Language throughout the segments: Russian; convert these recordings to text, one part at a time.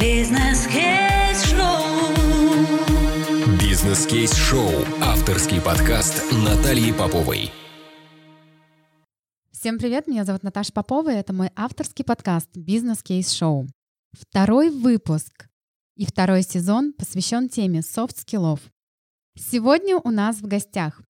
Бизнес-кейс-шоу. Бизнес-кейс-шоу. Авторский подкаст Натальи Поповой. Всем привет, меня зовут Наташа Попова, и это мой авторский подкаст «Бизнес-кейс-шоу». Второй выпуск и второй сезон посвящен теме софт-скиллов. Сегодня у нас в гостях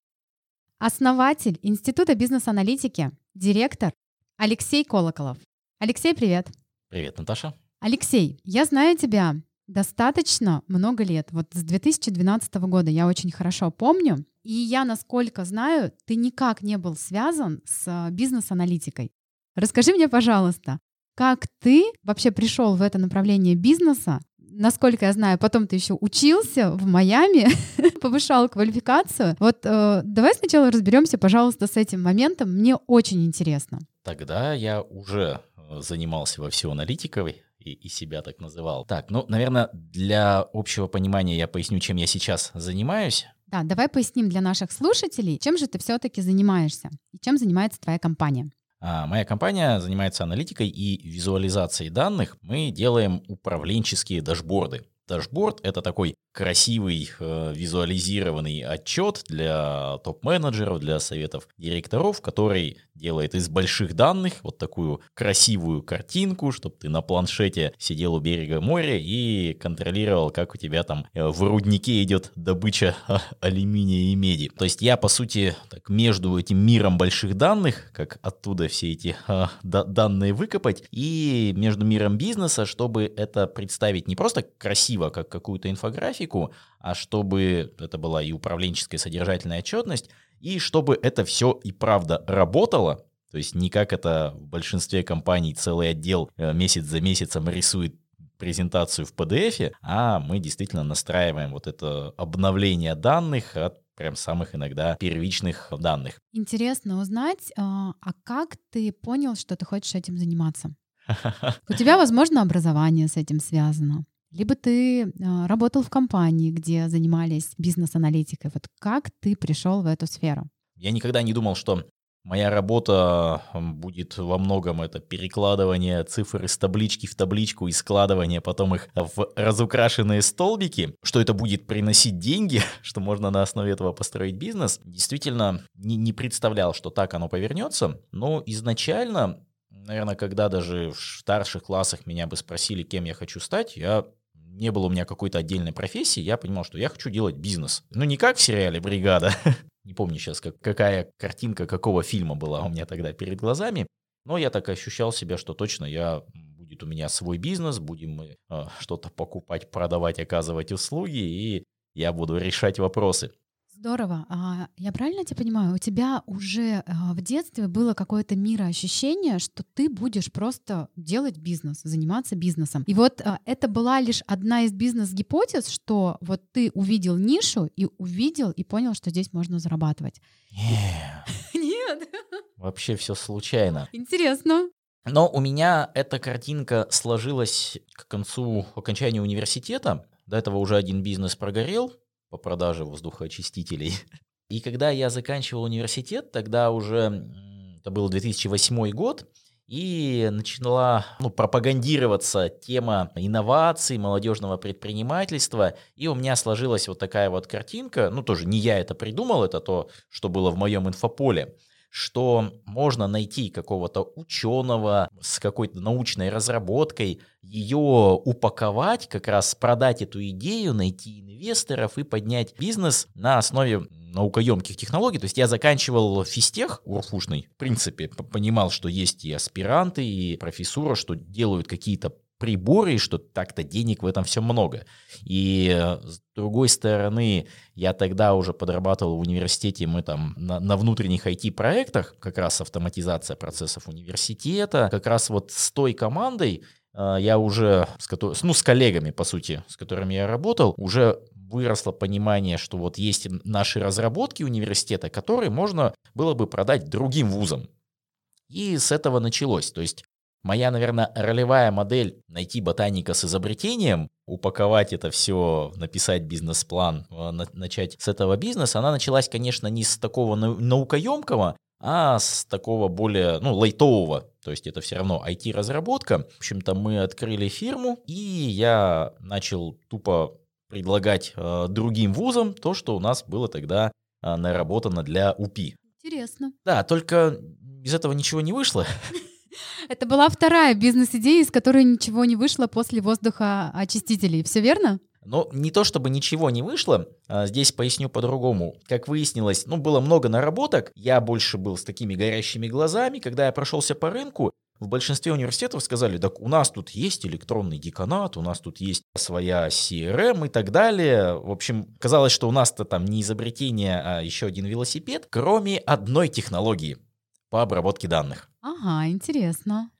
основатель Института бизнес-аналитики, директор Алексей Колоколов. Алексей, привет. Привет, Наташа. Алексей, я знаю тебя достаточно много лет. Вот с 2012 года я очень хорошо помню. И я, насколько знаю, ты никак не был связан с а, бизнес-аналитикой. Расскажи мне, пожалуйста, как ты вообще пришел в это направление бизнеса? Насколько я знаю, потом ты еще учился в Майами, повышал квалификацию. Вот э, давай сначала разберемся, пожалуйста, с этим моментом. Мне очень интересно. Тогда я уже э, занимался во всю аналитикой, и, и себя так называл. Так, ну, наверное, для общего понимания я поясню, чем я сейчас занимаюсь. Да, давай поясним для наших слушателей, чем же ты все-таки занимаешься и чем занимается твоя компания. А, моя компания занимается аналитикой и визуализацией данных. Мы делаем управленческие дашборды. Дашборд — это такой красивый э, визуализированный отчет для топ-менеджеров, для советов директоров, который делает из больших данных вот такую красивую картинку, чтобы ты на планшете сидел у берега моря и контролировал, как у тебя там э, в руднике идет добыча алюминия и меди. То есть я, по сути, так между этим миром больших данных, как оттуда все эти э, данные выкопать, и между миром бизнеса, чтобы это представить не просто красиво, как какую-то инфографику, а чтобы это была и управленческая содержательная отчетность, и чтобы это все и правда работало, то есть не как это в большинстве компаний целый отдел э, месяц за месяцем рисует презентацию в PDF, а мы действительно настраиваем вот это обновление данных от прям самых иногда первичных данных. Интересно узнать, а, а как ты понял, что ты хочешь этим заниматься? У тебя, возможно, образование с этим связано либо ты э, работал в компании, где занимались бизнес-аналитикой. Вот как ты пришел в эту сферу? Я никогда не думал, что моя работа будет во многом это перекладывание цифр из таблички в табличку и складывание потом их в разукрашенные столбики, что это будет приносить деньги, что можно на основе этого построить бизнес. Действительно, не, не представлял, что так оно повернется, но изначально наверное, когда даже в старших классах меня бы спросили, кем я хочу стать, я не было у меня какой-то отдельной профессии, я понимал, что я хочу делать бизнес. Ну, не как в сериале «Бригада», не помню сейчас, как, какая картинка какого фильма была у меня тогда перед глазами, но я так ощущал себя, что точно я будет у меня свой бизнес, будем мы э, что-то покупать, продавать, оказывать услуги, и я буду решать вопросы. Здорово. А я правильно тебя понимаю? У тебя уже а, в детстве было какое-то мироощущение, что ты будешь просто делать бизнес, заниматься бизнесом. И вот а, это была лишь одна из бизнес-гипотез, что вот ты увидел нишу и увидел и понял, что здесь можно зарабатывать. Нет. Нет. Вообще все случайно. Интересно. Но у меня эта картинка сложилась к концу окончания университета. До этого уже один бизнес прогорел, по продаже воздухоочистителей. И когда я заканчивал университет, тогда уже, это был 2008 год, и начала ну, пропагандироваться тема инноваций, молодежного предпринимательства, и у меня сложилась вот такая вот картинка, ну тоже не я это придумал, это то, что было в моем инфополе, что можно найти какого-то ученого с какой-то научной разработкой, ее упаковать, как раз продать эту идею, найти инвесторов и поднять бизнес на основе наукоемких технологий. То есть я заканчивал физтех урфушный, в принципе, понимал, что есть и аспиранты, и профессура, что делают какие-то приборы, и что так-то денег в этом все много. И э, с другой стороны, я тогда уже подрабатывал в университете, мы там на, на внутренних IT-проектах, как раз автоматизация процессов университета, как раз вот с той командой э, я уже, с, ну, с коллегами, по сути, с которыми я работал, уже выросло понимание, что вот есть наши разработки университета, которые можно было бы продать другим вузам. И с этого началось. То есть Моя, наверное, ролевая модель — найти ботаника с изобретением, упаковать это все, написать бизнес-план, э, начать с этого бизнеса, она началась, конечно, не с такого наукоемкого, а с такого более, ну, лайтового. то есть это все равно IT-разработка. В общем-то, мы открыли фирму, и я начал тупо предлагать э, другим вузам то, что у нас было тогда э, наработано для УПИ. Интересно. Да, только из этого ничего не вышло. Это была вторая бизнес-идея, из которой ничего не вышло после воздухоочистителей. Все верно? Но не то чтобы ничего не вышло, а здесь поясню по-другому. Как выяснилось, ну, было много наработок, я больше был с такими горящими глазами. Когда я прошелся по рынку, в большинстве университетов сказали, так у нас тут есть электронный деканат, у нас тут есть своя CRM и так далее. В общем, казалось, что у нас-то там не изобретение, а еще один велосипед, кроме одной технологии по обработке данных. Ага, интересно.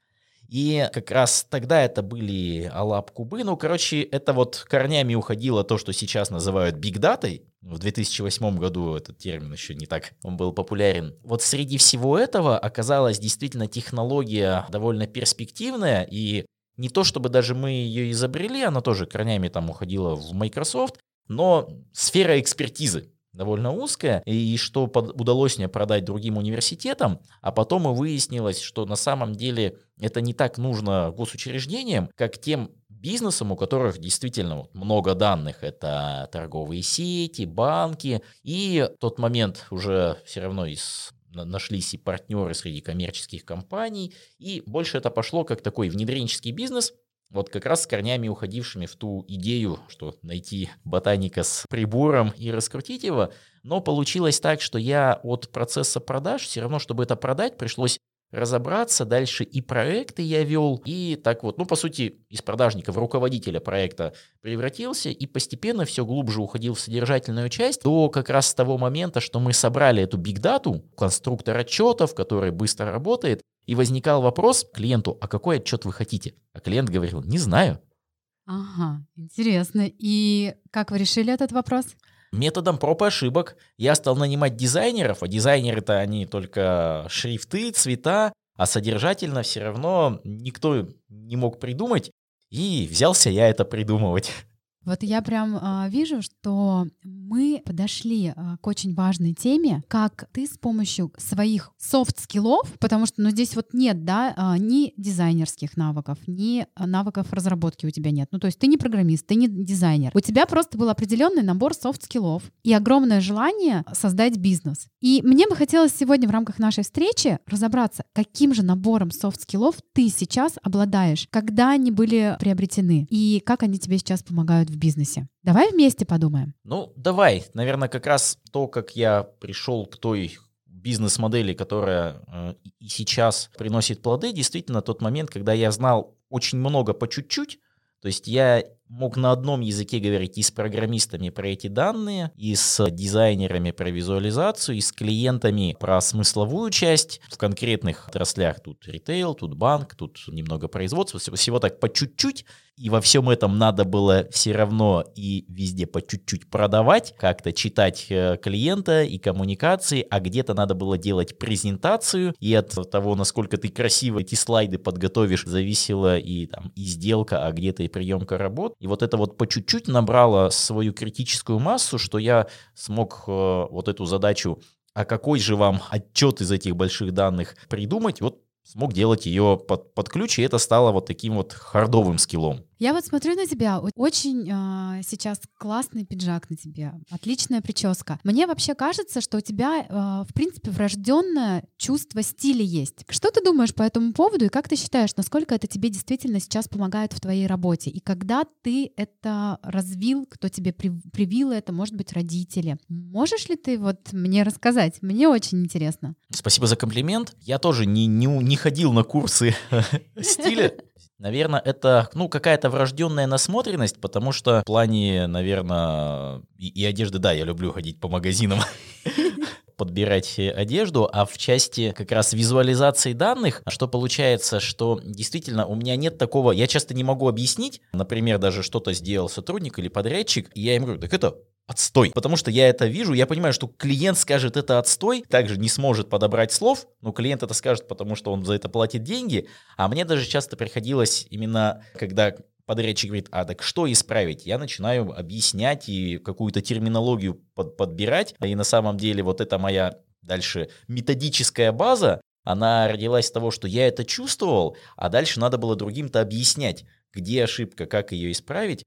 И как раз тогда это были Алап-кубы. Ну, короче, это вот корнями уходило то, что сейчас называют бигдатой. В 2008 году этот термин еще не так он был популярен. Вот среди всего этого оказалась действительно технология довольно перспективная, и не то чтобы даже мы ее изобрели, она тоже корнями там уходила в Microsoft, но сфера экспертизы довольно узкая, и что под, удалось мне продать другим университетам, а потом и выяснилось, что на самом деле это не так нужно госучреждениям, как тем бизнесам, у которых действительно много данных. Это торговые сети, банки. И в тот момент уже все равно из нашлись и партнеры среди коммерческих компаний, и больше это пошло как такой внедренческий бизнес, вот как раз с корнями уходившими в ту идею, что найти ботаника с прибором и раскрутить его. Но получилось так, что я от процесса продаж, все равно, чтобы это продать, пришлось разобраться. Дальше и проекты я вел, и так вот, ну, по сути, из продажника в руководителя проекта превратился, и постепенно все глубже уходил в содержательную часть, до как раз с того момента, что мы собрали эту бигдату, конструктор отчетов, который быстро работает, и возникал вопрос клиенту, а какой отчет вы хотите? А клиент говорил, не знаю. Ага, интересно. И как вы решили этот вопрос? Методом проб и ошибок я стал нанимать дизайнеров, а дизайнеры-то они только шрифты, цвета, а содержательно все равно никто не мог придумать, и взялся я это придумывать. Вот я прям э, вижу, что мы подошли э, к очень важной теме, как ты с помощью своих софт-скиллов, потому что ну, здесь вот нет да, э, ни дизайнерских навыков, ни навыков разработки у тебя нет. Ну то есть ты не программист, ты не дизайнер. У тебя просто был определенный набор софт-скиллов и огромное желание создать бизнес. И мне бы хотелось сегодня в рамках нашей встречи разобраться, каким же набором софт-скиллов ты сейчас обладаешь, когда они были приобретены и как они тебе сейчас помогают в в бизнесе. Давай вместе подумаем. Ну, давай. Наверное, как раз то, как я пришел к той бизнес-модели, которая э, и сейчас приносит плоды, действительно тот момент, когда я знал очень много по чуть-чуть, то есть я мог на одном языке говорить и с программистами про эти данные, и с дизайнерами про визуализацию, и с клиентами про смысловую часть в конкретных отраслях. Тут ритейл, тут банк, тут немного производства, всего так по чуть-чуть. И во всем этом надо было все равно и везде по чуть-чуть продавать, как-то читать э, клиента и коммуникации, а где-то надо было делать презентацию, и от того, насколько ты красиво эти слайды подготовишь, зависела и там и сделка, а где-то и приемка работ. И вот это вот по чуть-чуть набрало свою критическую массу, что я смог э, вот эту задачу а какой же вам отчет из этих больших данных придумать, вот смог делать ее под, под ключ, и это стало вот таким вот хардовым скиллом. Я вот смотрю на тебя, очень э, сейчас классный пиджак на тебе, отличная прическа. Мне вообще кажется, что у тебя, э, в принципе, врожденное чувство стиля есть. Что ты думаешь по этому поводу и как ты считаешь, насколько это тебе действительно сейчас помогает в твоей работе? И когда ты это развил, кто тебе привил это, может быть, родители? Можешь ли ты вот мне рассказать? Мне очень интересно. Спасибо за комплимент. Я тоже не, не, не ходил на курсы стиля. Наверное, это ну, какая-то врожденная насмотренность, потому что в плане, наверное, и, и одежды, да, я люблю ходить по магазинам, подбирать одежду, а в части как раз визуализации данных, что получается, что действительно у меня нет такого, я часто не могу объяснить, например, даже что-то сделал сотрудник или подрядчик, и я им говорю, так это отстой. Потому что я это вижу, я понимаю, что клиент скажет это отстой, также не сможет подобрать слов, но клиент это скажет, потому что он за это платит деньги. А мне даже часто приходилось именно, когда подрядчик говорит, а так что исправить? Я начинаю объяснять и какую-то терминологию под, подбирать. И на самом деле вот это моя дальше методическая база, она родилась с того, что я это чувствовал, а дальше надо было другим-то объяснять, где ошибка, как ее исправить.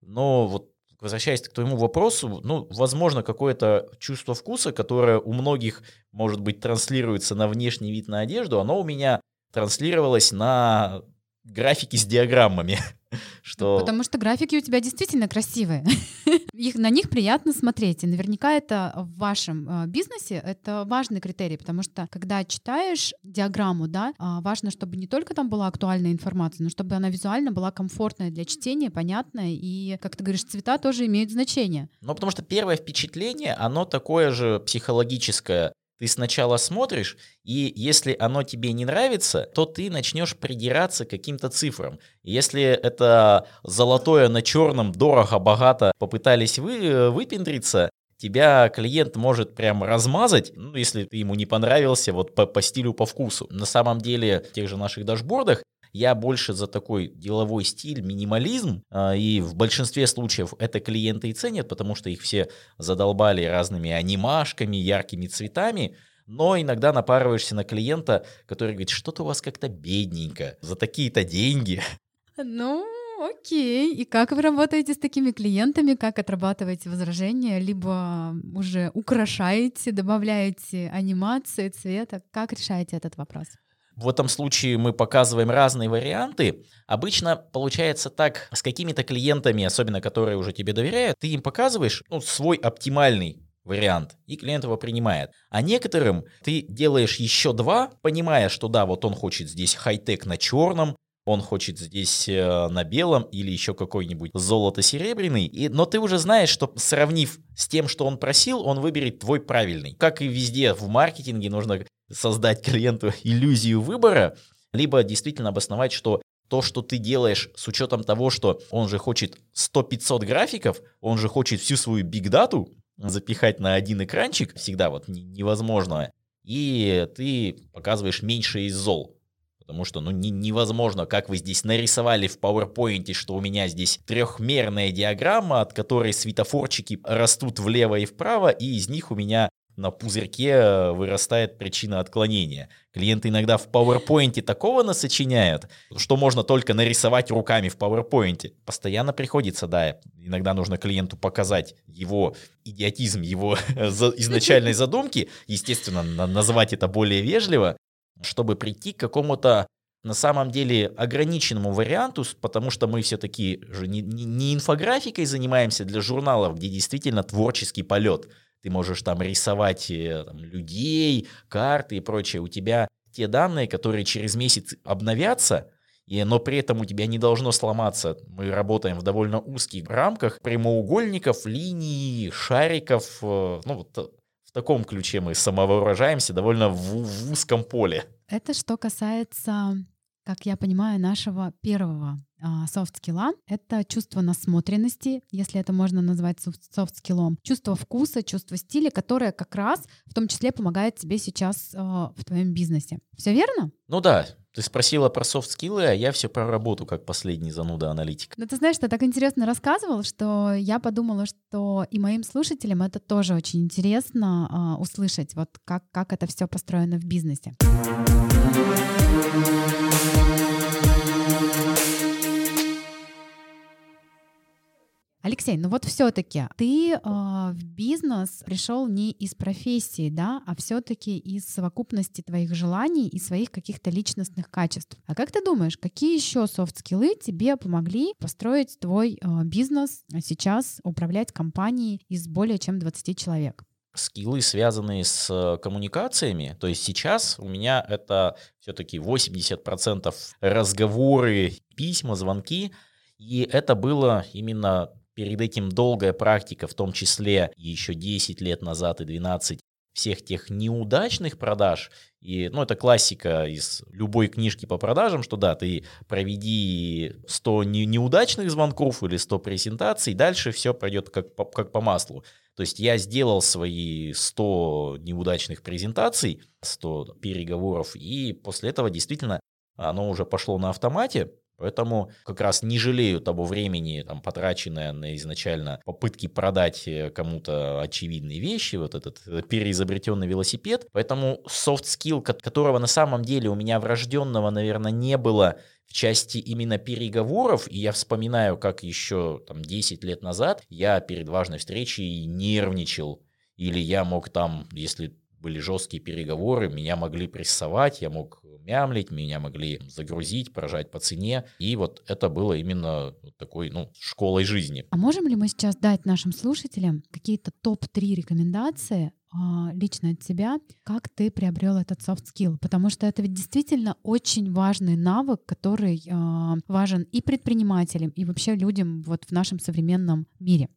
Но вот возвращаясь к твоему вопросу, ну, возможно, какое-то чувство вкуса, которое у многих, может быть, транслируется на внешний вид на одежду, оно у меня транслировалось на графики с диаграммами. Что... Потому что графики у тебя действительно красивые. Их, на них приятно смотреть. И наверняка это в вашем э, бизнесе это важный критерий, потому что когда читаешь диаграмму, да, э, важно, чтобы не только там была актуальная информация, но чтобы она визуально была комфортная для чтения, понятная. И, как ты говоришь, цвета тоже имеют значение. Ну, потому что первое впечатление, оно такое же психологическое. Ты сначала смотришь, и если оно тебе не нравится, то ты начнешь придираться к каким-то цифрам. Если это золотое на черном, дорого, богато попытались вы, выпендриться, тебя клиент может прям размазать, ну, если ты ему не понравился вот по, по стилю, по вкусу. На самом деле в тех же наших дашбордах я больше за такой деловой стиль, минимализм, а, и в большинстве случаев это клиенты и ценят, потому что их все задолбали разными анимашками, яркими цветами, но иногда напарываешься на клиента, который говорит, что-то у вас как-то бедненько, за такие-то деньги. Ну, Окей. И как вы работаете с такими клиентами? Как отрабатываете возражения? Либо уже украшаете, добавляете анимации, цвета? Как решаете этот вопрос? В этом случае мы показываем разные варианты. Обычно получается так с какими-то клиентами, особенно которые уже тебе доверяют, ты им показываешь ну, свой оптимальный вариант, и клиент его принимает. А некоторым ты делаешь еще два, понимая, что да, вот он хочет здесь хай-тек на черном, он хочет здесь э, на белом или еще какой-нибудь золото-серебряный, и, но ты уже знаешь, что сравнив с тем, что он просил, он выберет твой правильный. Как и везде в маркетинге нужно создать клиенту иллюзию выбора, либо действительно обосновать, что то, что ты делаешь с учетом того, что он же хочет 100-500 графиков, он же хочет всю свою бигдату запихать на один экранчик, всегда вот невозможно, и ты показываешь меньше из зол. Потому что ну, не, невозможно, как вы здесь нарисовали в PowerPoint, что у меня здесь трехмерная диаграмма, от которой светофорчики растут влево и вправо, и из них у меня на пузырьке э, вырастает причина отклонения. Клиенты иногда в PowerPoint такого насочиняют, что можно только нарисовать руками в PowerPoint. Постоянно приходится, да, иногда нужно клиенту показать его идиотизм, его изначальной задумки, естественно, назвать это более вежливо, чтобы прийти к какому-то на самом деле ограниченному варианту, потому что мы все-таки не, не инфографикой занимаемся для журналов, где действительно творческий полет. Ты можешь там рисовать э, там, людей, карты и прочее. У тебя те данные, которые через месяц обновятся, и, но при этом у тебя не должно сломаться. Мы работаем в довольно узких рамках прямоугольников, линий, шариков. Э, ну, вот в таком ключе мы самовыражаемся довольно в, в узком поле. Это что касается, как я понимаю, нашего первого софт-скилла — это чувство насмотренности, если это можно назвать софт-скиллом, чувство вкуса, чувство стиля, которое как раз в том числе помогает тебе сейчас э, в твоем бизнесе. Все верно? Ну да, ты спросила про софт-скиллы, а я все про работу, как последний зануда аналитик. Ну, ты знаешь, ты так интересно рассказывал, что я подумала, что и моим слушателям это тоже очень интересно э, услышать, вот как, как это все построено в бизнесе. Алексей, ну вот все-таки ты э, в бизнес пришел не из профессии, да, а все-таки из совокупности твоих желаний и своих каких-то личностных качеств. А как ты думаешь, какие еще софт-скиллы тебе помогли построить твой э, бизнес а сейчас, управлять компанией из более чем 20 человек? скиллы, связанные с э, коммуникациями. То есть сейчас у меня это все-таки 80% разговоры, письма, звонки. И это было именно Перед этим долгая практика, в том числе еще 10 лет назад и 12, всех тех неудачных продаж, и, ну, это классика из любой книжки по продажам, что да, ты проведи 100 не, неудачных звонков или 100 презентаций, дальше все пройдет как по, как по маслу. То есть я сделал свои 100 неудачных презентаций, 100 переговоров, и после этого действительно оно уже пошло на автомате, Поэтому как раз не жалею того времени, там, потраченное на изначально попытки продать э, кому-то очевидные вещи, вот этот э, переизобретенный велосипед. Поэтому soft skill, которого на самом деле у меня врожденного, наверное, не было в части именно переговоров, и я вспоминаю, как еще там 10 лет назад я перед важной встречей нервничал, или я мог там, если были жесткие переговоры, меня могли прессовать, я мог мямлить, меня могли загрузить, поражать по цене. И вот это было именно такой, ну, школой жизни. А можем ли мы сейчас дать нашим слушателям какие-то топ-3 рекомендации а, лично от тебя, как ты приобрел этот soft skill, потому что это ведь действительно очень важный навык, который а, важен и предпринимателям, и вообще людям вот в нашем современном мире.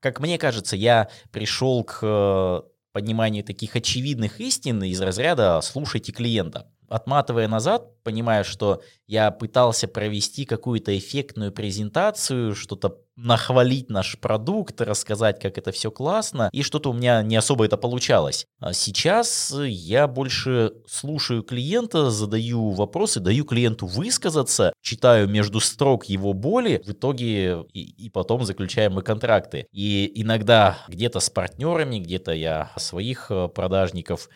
Как мне кажется, я пришел к пониманию таких очевидных истин из разряда «слушайте клиента» отматывая назад, понимая, что я пытался провести какую-то эффектную презентацию, что-то нахвалить наш продукт, рассказать, как это все классно, и что-то у меня не особо это получалось. А сейчас я больше слушаю клиента, задаю вопросы, даю клиенту высказаться, читаю между строк его боли, в итоге и, и потом заключаем мы контракты. И иногда где-то с партнерами, где-то я своих э, продажников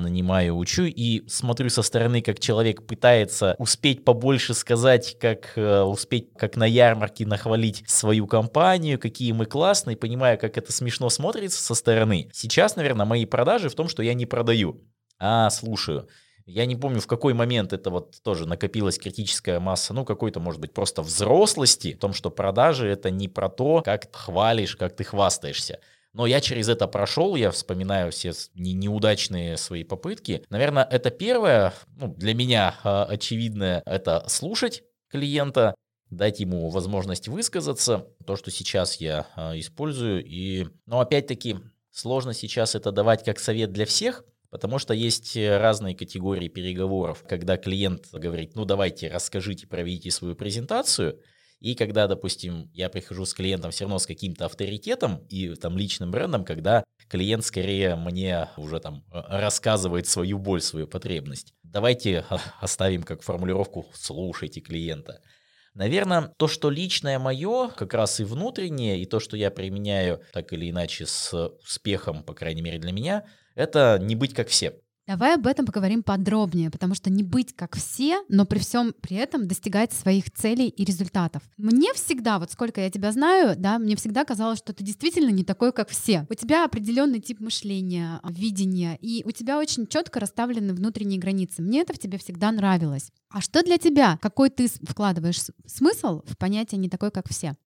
нанимаю, учу и смотрю со стороны, как человек пытается успеть побольше сказать, как э, успеть, как на ярмарке нахвалить свою компанию, какие мы классные, понимая, как это смешно смотрится со стороны. Сейчас, наверное, мои продажи в том, что я не продаю, а слушаю. Я не помню, в какой момент это вот тоже накопилась критическая масса, ну, какой-то, может быть, просто взрослости, в том, что продажи это не про то, как ты хвалишь, как ты хвастаешься. Но я через это прошел, я вспоминаю все не, неудачные свои попытки. Наверное, это первое, ну, для меня э, очевидное, это слушать клиента, дать ему возможность высказаться, то, что сейчас я э, использую. И, но ну, опять-таки, сложно сейчас это давать как совет для всех, Потому что есть разные категории переговоров, когда клиент говорит, ну давайте расскажите, проведите свою презентацию, и когда, допустим, я прихожу с клиентом все равно с каким-то авторитетом и там личным брендом, когда клиент скорее мне уже там э, рассказывает свою боль, свою потребность. Давайте оставим как формулировку «слушайте клиента». Наверное, то, что личное мое, как раз и внутреннее, и то, что я применяю так или иначе с успехом, по крайней мере для меня, это не быть как все. Давай об этом поговорим подробнее, потому что не быть как все, но при всем при этом достигать своих целей и результатов. Мне всегда, вот сколько я тебя знаю, да, мне всегда казалось, что ты действительно не такой, как все. У тебя определенный тип мышления, видения, и у тебя очень четко расставлены внутренние границы. Мне это в тебе всегда нравилось. А что для тебя? Какой ты вкладываешь смысл в понятие «не такой, как все»?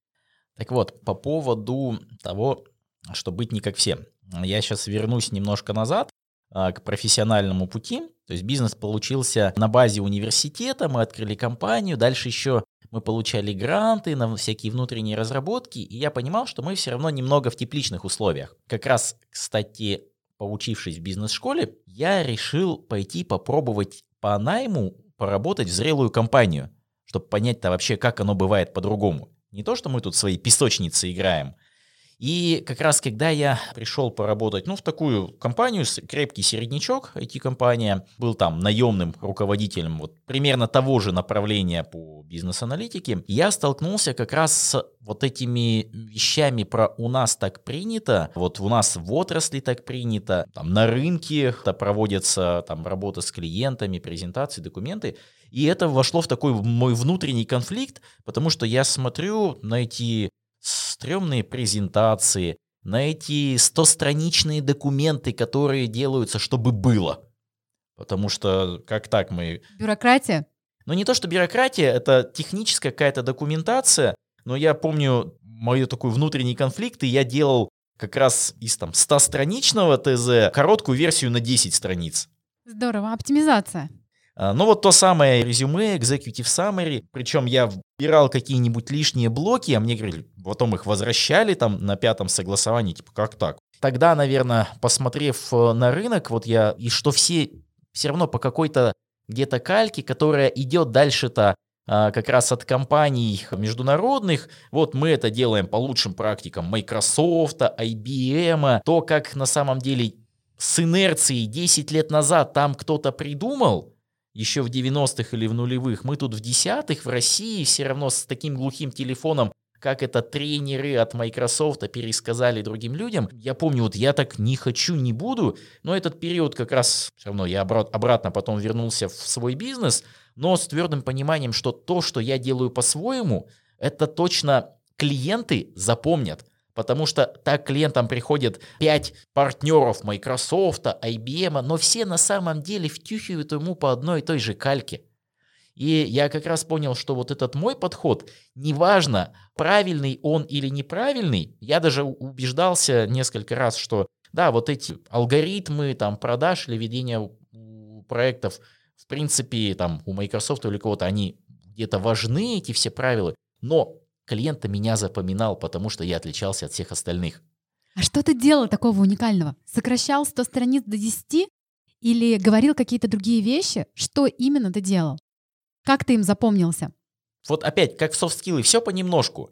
Так вот, по поводу того, что быть не как все. Я сейчас вернусь немножко назад к профессиональному пути. То есть бизнес получился на базе университета, мы открыли компанию, дальше еще мы получали гранты на всякие внутренние разработки, и я понимал, что мы все равно немного в тепличных условиях. Как раз, кстати, поучившись в бизнес-школе, я решил пойти попробовать по найму поработать в зрелую компанию, чтобы понять-то вообще, как оно бывает по-другому. Не то, что мы тут свои песочницы играем, и как раз когда я пришел поработать, ну, в такую компанию, крепкий середнячок, IT-компания, был там наемным руководителем вот примерно того же направления по бизнес-аналитике, я столкнулся как раз с вот этими вещами про «у нас так принято», вот у нас в отрасли так принято, там на рынке проводятся там работа с клиентами, презентации, документы, и это вошло в такой мой внутренний конфликт, потому что я смотрю на эти стрёмные презентации, на эти 100-страничные документы, которые делаются, чтобы было. Потому что как так мы... Бюрократия? Ну не то, что бюрократия, это техническая какая-то документация, но я помню мой такой внутренний конфликт, и я делал как раз из там 100-страничного ТЗ короткую версию на 10 страниц. Здорово, оптимизация. А, ну вот то самое резюме, executive summary, причем я вбирал какие-нибудь лишние блоки, а мне говорили, потом их возвращали там на пятом согласовании, типа как так? Тогда, наверное, посмотрев э, на рынок, вот я, и что все все равно по какой-то где-то кальке, которая идет дальше-то а, как раз от компаний международных. Вот мы это делаем по лучшим практикам Microsoft, IBM. То, как на самом деле с инерцией 10 лет назад там кто-то придумал, еще в 90-х или в нулевых. Мы тут в десятых в России все равно с таким глухим телефоном как это тренеры от Microsoft пересказали другим людям. Я помню, вот я так не хочу, не буду, но этот период как раз все равно я обратно потом вернулся в свой бизнес, но с твердым пониманием, что то, что я делаю по-своему, это точно клиенты запомнят. Потому что так клиентам приходят 5 партнеров Microsoft, IBM, но все на самом деле втюхивают ему по одной и той же кальке. И я как раз понял, что вот этот мой подход, неважно, правильный он или неправильный, я даже убеждался несколько раз, что да, вот эти алгоритмы там продаж или ведения проектов, в принципе, там у Microsoft или кого-то, они где-то важны, эти все правила, но клиент меня запоминал, потому что я отличался от всех остальных. А что ты делал такого уникального? Сокращал 100 страниц до 10 или говорил какие-то другие вещи? Что именно ты делал? Как ты им запомнился? Вот опять, как в софт-скиллы, все понемножку.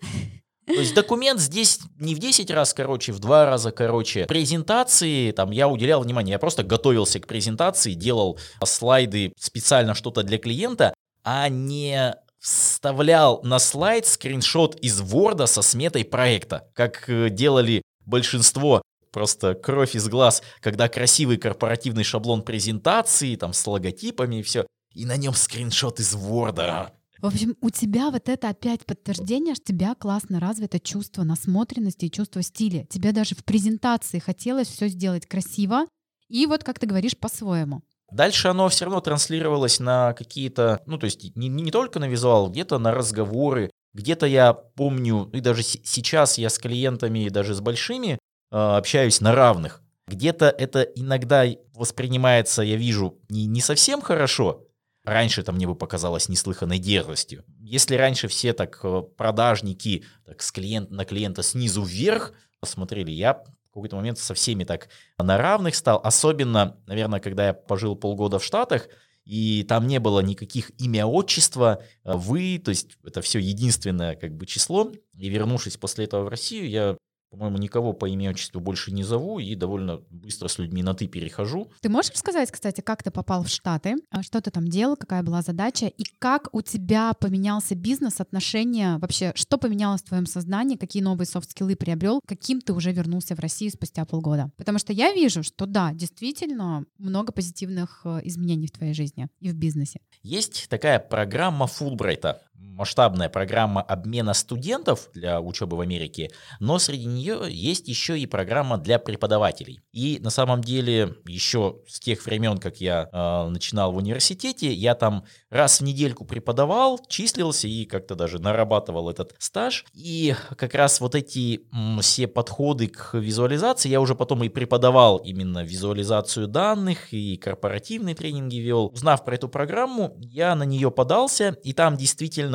То есть документ здесь не в 10 раз короче, в 2 раза короче. Презентации, там я уделял внимание, я просто готовился к презентации, делал слайды специально что-то для клиента, а не вставлял на слайд скриншот из Word со сметой проекта, как э, делали большинство просто кровь из глаз, когда красивый корпоративный шаблон презентации, там с логотипами и все и на нем скриншот из Word. В общем, у тебя вот это опять подтверждение, что у тебя классно развито чувство насмотренности и чувство стиля. Тебе даже в презентации хотелось все сделать красиво и вот, как ты говоришь, по-своему. Дальше оно все равно транслировалось на какие-то, ну то есть не, не только на визуал, где-то на разговоры, где-то я помню, и даже сейчас я с клиентами, даже с большими, э, общаюсь на равных. Где-то это иногда воспринимается, я вижу, не, не совсем хорошо, Раньше это мне бы показалось неслыханной дерзостью. Если раньше все так э, продажники так, с клиент, на клиента снизу вверх смотрели, я какой-то момент со всеми так на равных стал. Особенно, наверное, когда я пожил полгода в Штатах, и там не было никаких имя, отчества, э, вы, то есть это все единственное как бы число. И вернувшись после этого в Россию, я по-моему, никого по имени отчеству больше не зову и довольно быстро с людьми на «ты» перехожу. Ты можешь сказать, кстати, как ты попал в Штаты? А что ты там делал, какая была задача? И как у тебя поменялся бизнес, отношения? Вообще, что поменялось в твоем сознании? Какие новые софт-скиллы приобрел? Каким ты уже вернулся в Россию спустя полгода? Потому что я вижу, что да, действительно много позитивных э, изменений в твоей жизни и в бизнесе. Есть такая программа Фулбрайта масштабная программа обмена студентов для учебы в Америке, но среди нее есть еще и программа для преподавателей. И на самом деле еще с тех времен, как я э, начинал в университете, я там раз в недельку преподавал, числился и как-то даже нарабатывал этот стаж. И как раз вот эти м, все подходы к визуализации я уже потом и преподавал именно визуализацию данных и корпоративные тренинги вел. Узнав про эту программу, я на нее подался, и там действительно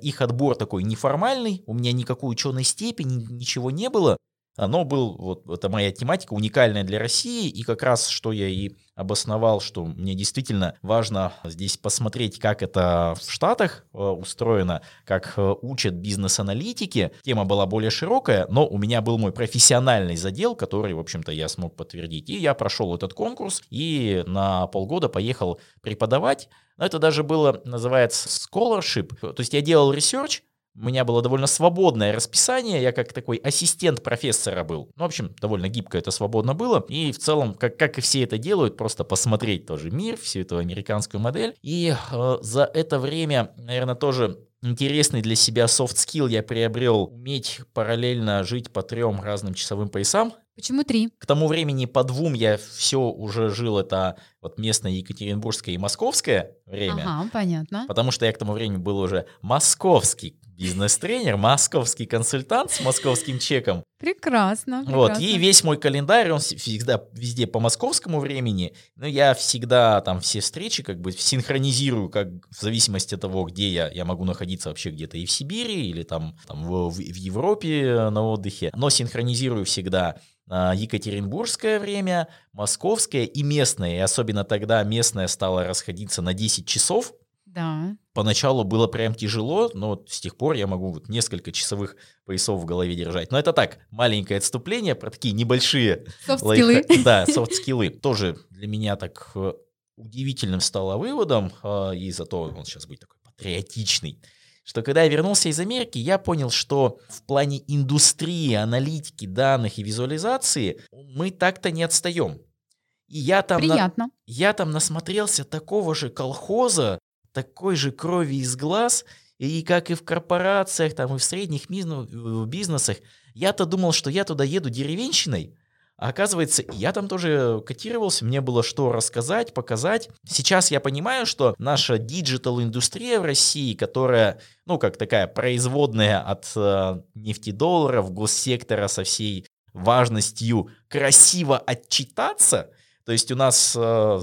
их отбор такой неформальный, у меня никакой ученой степени, ничего не было. Но был, вот это моя тематика, уникальная для России, и как раз что я и обосновал, что мне действительно важно здесь посмотреть, как это в Штатах э, устроено, как э, учат бизнес-аналитики. Тема была более широкая, но у меня был мой профессиональный задел, который, в общем-то, я смог подтвердить. И я прошел этот конкурс и на полгода поехал преподавать. Но это даже было, называется, scholarship. То есть я делал research, у меня было довольно свободное расписание, я как такой ассистент профессора был. Ну, в общем, довольно гибко это свободно было. И в целом, как, как и все это делают, просто посмотреть тоже мир, всю эту американскую модель. И э, за это время, наверное, тоже интересный для себя soft skill я приобрел уметь параллельно жить по трем разным часовым поясам. Почему три? К тому времени по двум я все уже жил, это вот местное Екатеринбургское и московское время. Ага, понятно. Потому что я к тому времени был уже московский бизнес-тренер, московский консультант с московским чеком. Прекрасно, прекрасно. Вот, и весь мой календарь, он всегда везде по московскому времени, но я всегда там все встречи как бы синхронизирую, как в зависимости от того, где я, я могу находиться вообще где-то и в Сибири, или там, там в, в Европе на отдыхе, но синхронизирую всегда а, Екатеринбургское время, московское и местное. И особенно тогда местное стало расходиться на 10 часов, да. Поначалу было прям тяжело, но с тех пор я могу вот несколько часовых поясов в голове держать. Но это так, маленькое отступление про такие небольшие софт-скиллы. Да, софт-скиллы. Тоже для меня так э, удивительным стало выводом, э, и зато он сейчас будет такой патриотичный, что когда я вернулся из Америки, я понял, что в плане индустрии, аналитики данных и визуализации мы так-то не отстаем. И я там, Приятно. На, я там насмотрелся такого же колхоза, такой же крови из глаз, и как и в корпорациях, там и в средних бизнесах. Я-то думал, что я туда еду деревенщиной, а оказывается, я там тоже котировался, мне было что рассказать, показать. Сейчас я понимаю, что наша digital-индустрия в России, которая, ну, как такая производная от э, нефтедолларов, госсектора со всей важностью красиво отчитаться, то есть у нас э,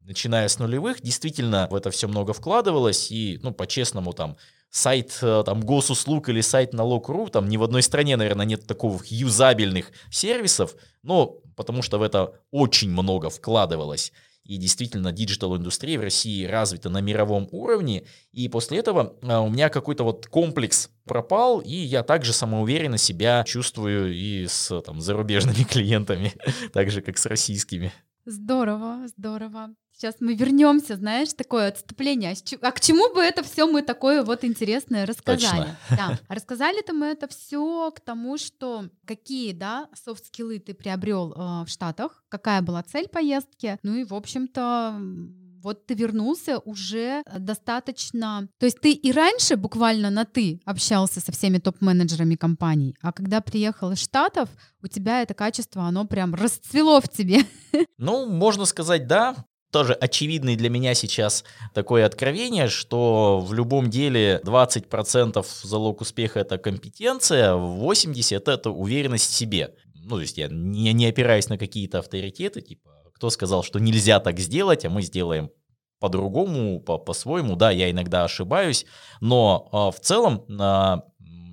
начиная с нулевых, действительно в это все много вкладывалось, и, ну, по-честному, там, сайт э, там госуслуг или сайт налог.ру, там ни в одной стране, наверное, нет таких юзабельных сервисов, но потому что в это очень много вкладывалось. И действительно, digital-индустрия в России развита на мировом уровне. И после этого э, у меня какой-то вот комплекс пропал, и я также самоуверенно себя чувствую и с там, зарубежными клиентами, так же, как с российскими. Здорово, здорово. Сейчас мы вернемся, знаешь, такое отступление. А, а к чему бы это все мы такое вот интересное рассказали? Точно. Да. рассказали-то мы это все к тому, что какие, да, софт-скиллы ты приобрел э, в Штатах, какая была цель поездки, ну и, в общем-то, вот ты вернулся уже достаточно... То есть ты и раньше буквально на «ты» общался со всеми топ-менеджерами компаний, а когда приехал из Штатов, у тебя это качество, оно прям расцвело в тебе. Ну, можно сказать, да. Тоже очевидный для меня сейчас такое откровение, что в любом деле 20% залог успеха это компетенция, 80% это уверенность в себе. Ну, то есть я не, не опираюсь на какие-то авторитеты, типа кто сказал, что нельзя так сделать, а мы сделаем по-другому, по- по-своему. Да, я иногда ошибаюсь, но э, в целом, э,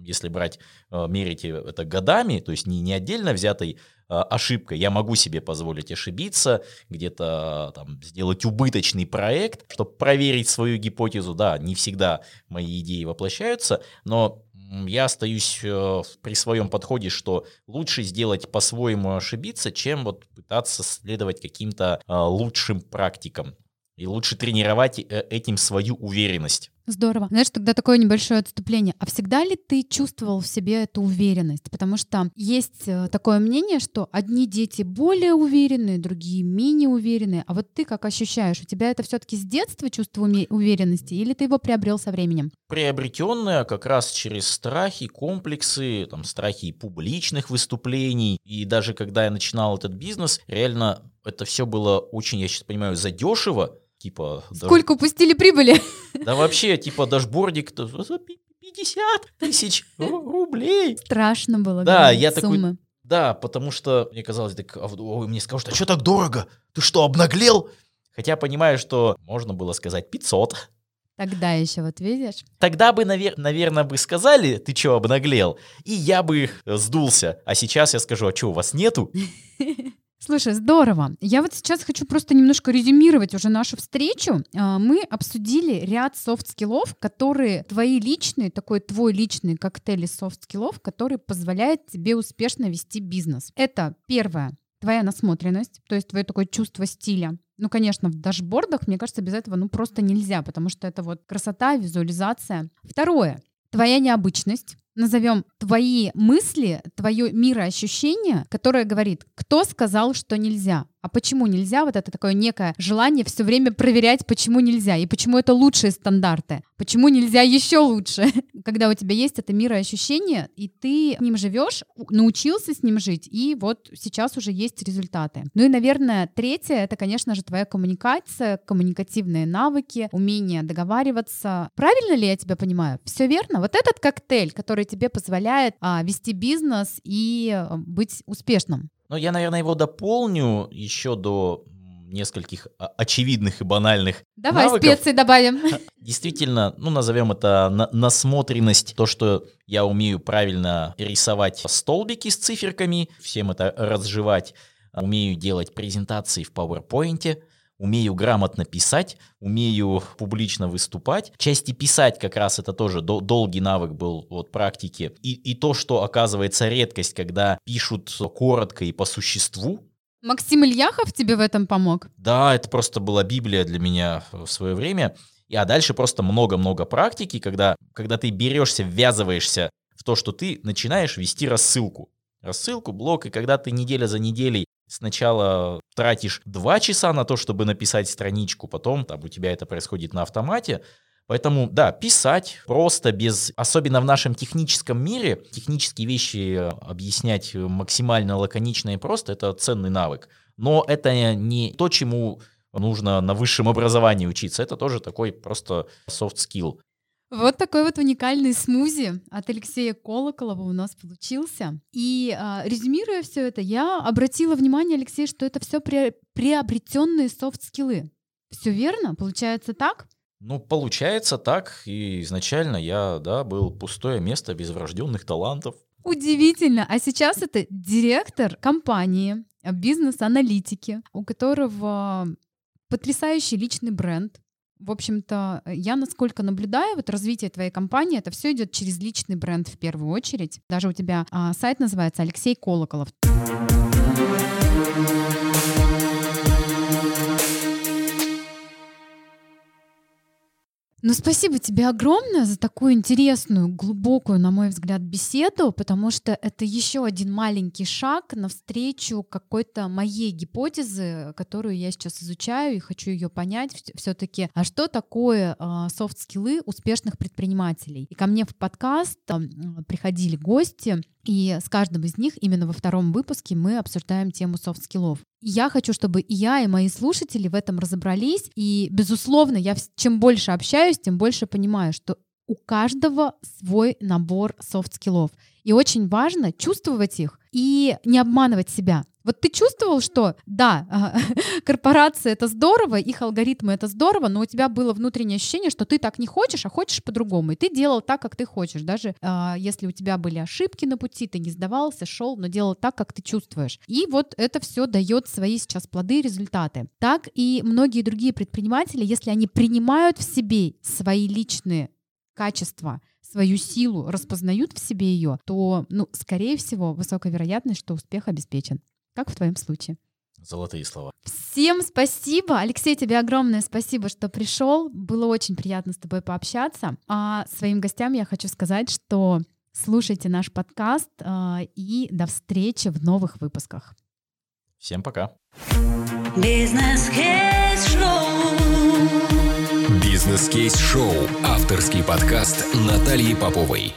если брать, э, мерить это годами, то есть не, не отдельно взятой э, ошибкой, я могу себе позволить ошибиться, где-то там сделать убыточный проект, чтобы проверить свою гипотезу. Да, не всегда мои идеи воплощаются, но я остаюсь э, при своем подходе, что лучше сделать по-своему ошибиться, чем вот пытаться следовать каким-то э, лучшим практикам. И лучше тренировать э, этим свою уверенность. Здорово. Знаешь, тогда такое небольшое отступление. А всегда ли ты чувствовал в себе эту уверенность? Потому что есть э, такое мнение, что одни дети более уверенные, другие менее уверенные. А вот ты как ощущаешь? У тебя это все-таки с детства чувство уверенности или ты его приобрел со временем? Приобретенное как раз через страхи, комплексы, там, страхи публичных выступлений. И даже когда я начинал этот бизнес, реально это все было очень, я сейчас понимаю, задешево типа... Сколько да, упустили прибыли? Да вообще, типа, дашбордик 50 тысяч рублей. Страшно было. Да, я такой... Да, потому что мне казалось, так, а, ой, мне скажут, а что так дорого? Ты что, обнаглел? Хотя понимаю, что можно было сказать 500. Тогда еще вот видишь. Тогда бы, навер- наверное, бы сказали, ты что, обнаглел? И я бы сдулся. А сейчас я скажу, а что, у вас нету? Слушай, здорово. Я вот сейчас хочу просто немножко резюмировать уже нашу встречу. А, мы обсудили ряд софт-скиллов, которые твои личные, такой твой личный коктейль из софт-скиллов, который позволяет тебе успешно вести бизнес. Это первое, твоя насмотренность, то есть твое такое чувство стиля. Ну, конечно, в дашбордах, мне кажется, без этого ну просто нельзя, потому что это вот красота, визуализация. Второе, твоя необычность назовем твои мысли, твое мироощущение, которое говорит, кто сказал, что нельзя. А почему нельзя? Вот это такое некое желание все время проверять, почему нельзя и почему это лучшие стандарты. Почему нельзя еще лучше? Когда у тебя есть это мироощущение, и ты с ним живешь, научился с ним жить, и вот сейчас уже есть результаты. Ну и, наверное, третье — это, конечно же, твоя коммуникация, коммуникативные навыки, умение договариваться. Правильно ли я тебя понимаю? Все верно? Вот этот коктейль, который тебе позволяет а, вести бизнес и а, быть успешным. Ну, я, наверное, его дополню еще до нескольких очевидных и банальных Давай навыков. специи добавим. Действительно, ну, назовем это на насмотренность, то, что я умею правильно рисовать столбики с циферками, всем это разжевать, умею делать презентации в PowerPoint, умею грамотно писать, умею публично выступать. Части писать как раз это тоже дол- долгий навык был вот практики. И, и то, что оказывается редкость, когда пишут коротко и по существу, Максим Ильяхов тебе в этом помог? Да, это просто была Библия для меня в свое время. И, а дальше просто много-много практики, когда, когда ты берешься, ввязываешься в то, что ты начинаешь вести рассылку. Рассылку, блок, и когда ты неделя за неделей сначала тратишь 2 часа на то, чтобы написать страничку, потом там у тебя это происходит на автомате, Поэтому, да, писать просто без, особенно в нашем техническом мире, технические вещи объяснять максимально лаконично и просто, это ценный навык. Но это не то, чему нужно на высшем образовании учиться, это тоже такой просто soft skill. Вот такой вот уникальный смузи от Алексея Колоколова у нас получился. И а, резюмируя все это, я обратила внимание, Алексей, что это все при, приобретенные софт-скиллы. Все верно? Получается так? Ну, получается так. И изначально я, да, был пустое место без врожденных талантов. Удивительно. А сейчас это директор компании, бизнес-аналитики, у которого потрясающий личный бренд. В общем-то, я насколько наблюдаю, вот развитие твоей компании, это все идет через личный бренд в первую очередь. Даже у тебя а, сайт называется Алексей Колоколов. Ну, спасибо тебе огромное за такую интересную, глубокую, на мой взгляд, беседу, потому что это еще один маленький шаг навстречу какой-то моей гипотезы, которую я сейчас изучаю и хочу ее понять все-таки. А что такое софт-скиллы успешных предпринимателей? И ко мне в подкаст приходили гости, и с каждым из них именно во втором выпуске мы обсуждаем тему софт-скиллов. Я хочу, чтобы и я, и мои слушатели в этом разобрались. И, безусловно, я чем больше общаюсь, тем больше понимаю, что у каждого свой набор софт-скиллов. И очень важно чувствовать их и не обманывать себя. Вот ты чувствовал, что да, корпорация это здорово, их алгоритмы это здорово, но у тебя было внутреннее ощущение, что ты так не хочешь, а хочешь по-другому. И ты делал так, как ты хочешь. Даже э, если у тебя были ошибки на пути, ты не сдавался, шел, но делал так, как ты чувствуешь. И вот это все дает свои сейчас плоды и результаты. Так и многие другие предприниматели, если они принимают в себе свои личные качества, свою силу, распознают в себе ее, то, ну, скорее всего, высокая вероятность, что успех обеспечен как в твоем случае. Золотые слова. Всем спасибо. Алексей, тебе огромное спасибо, что пришел. Было очень приятно с тобой пообщаться. А своим гостям я хочу сказать, что слушайте наш подкаст э, и до встречи в новых выпусках. Всем пока. Бизнес-кейс-шоу. Бизнес-кейс-шоу. Авторский подкаст Натальи Поповой.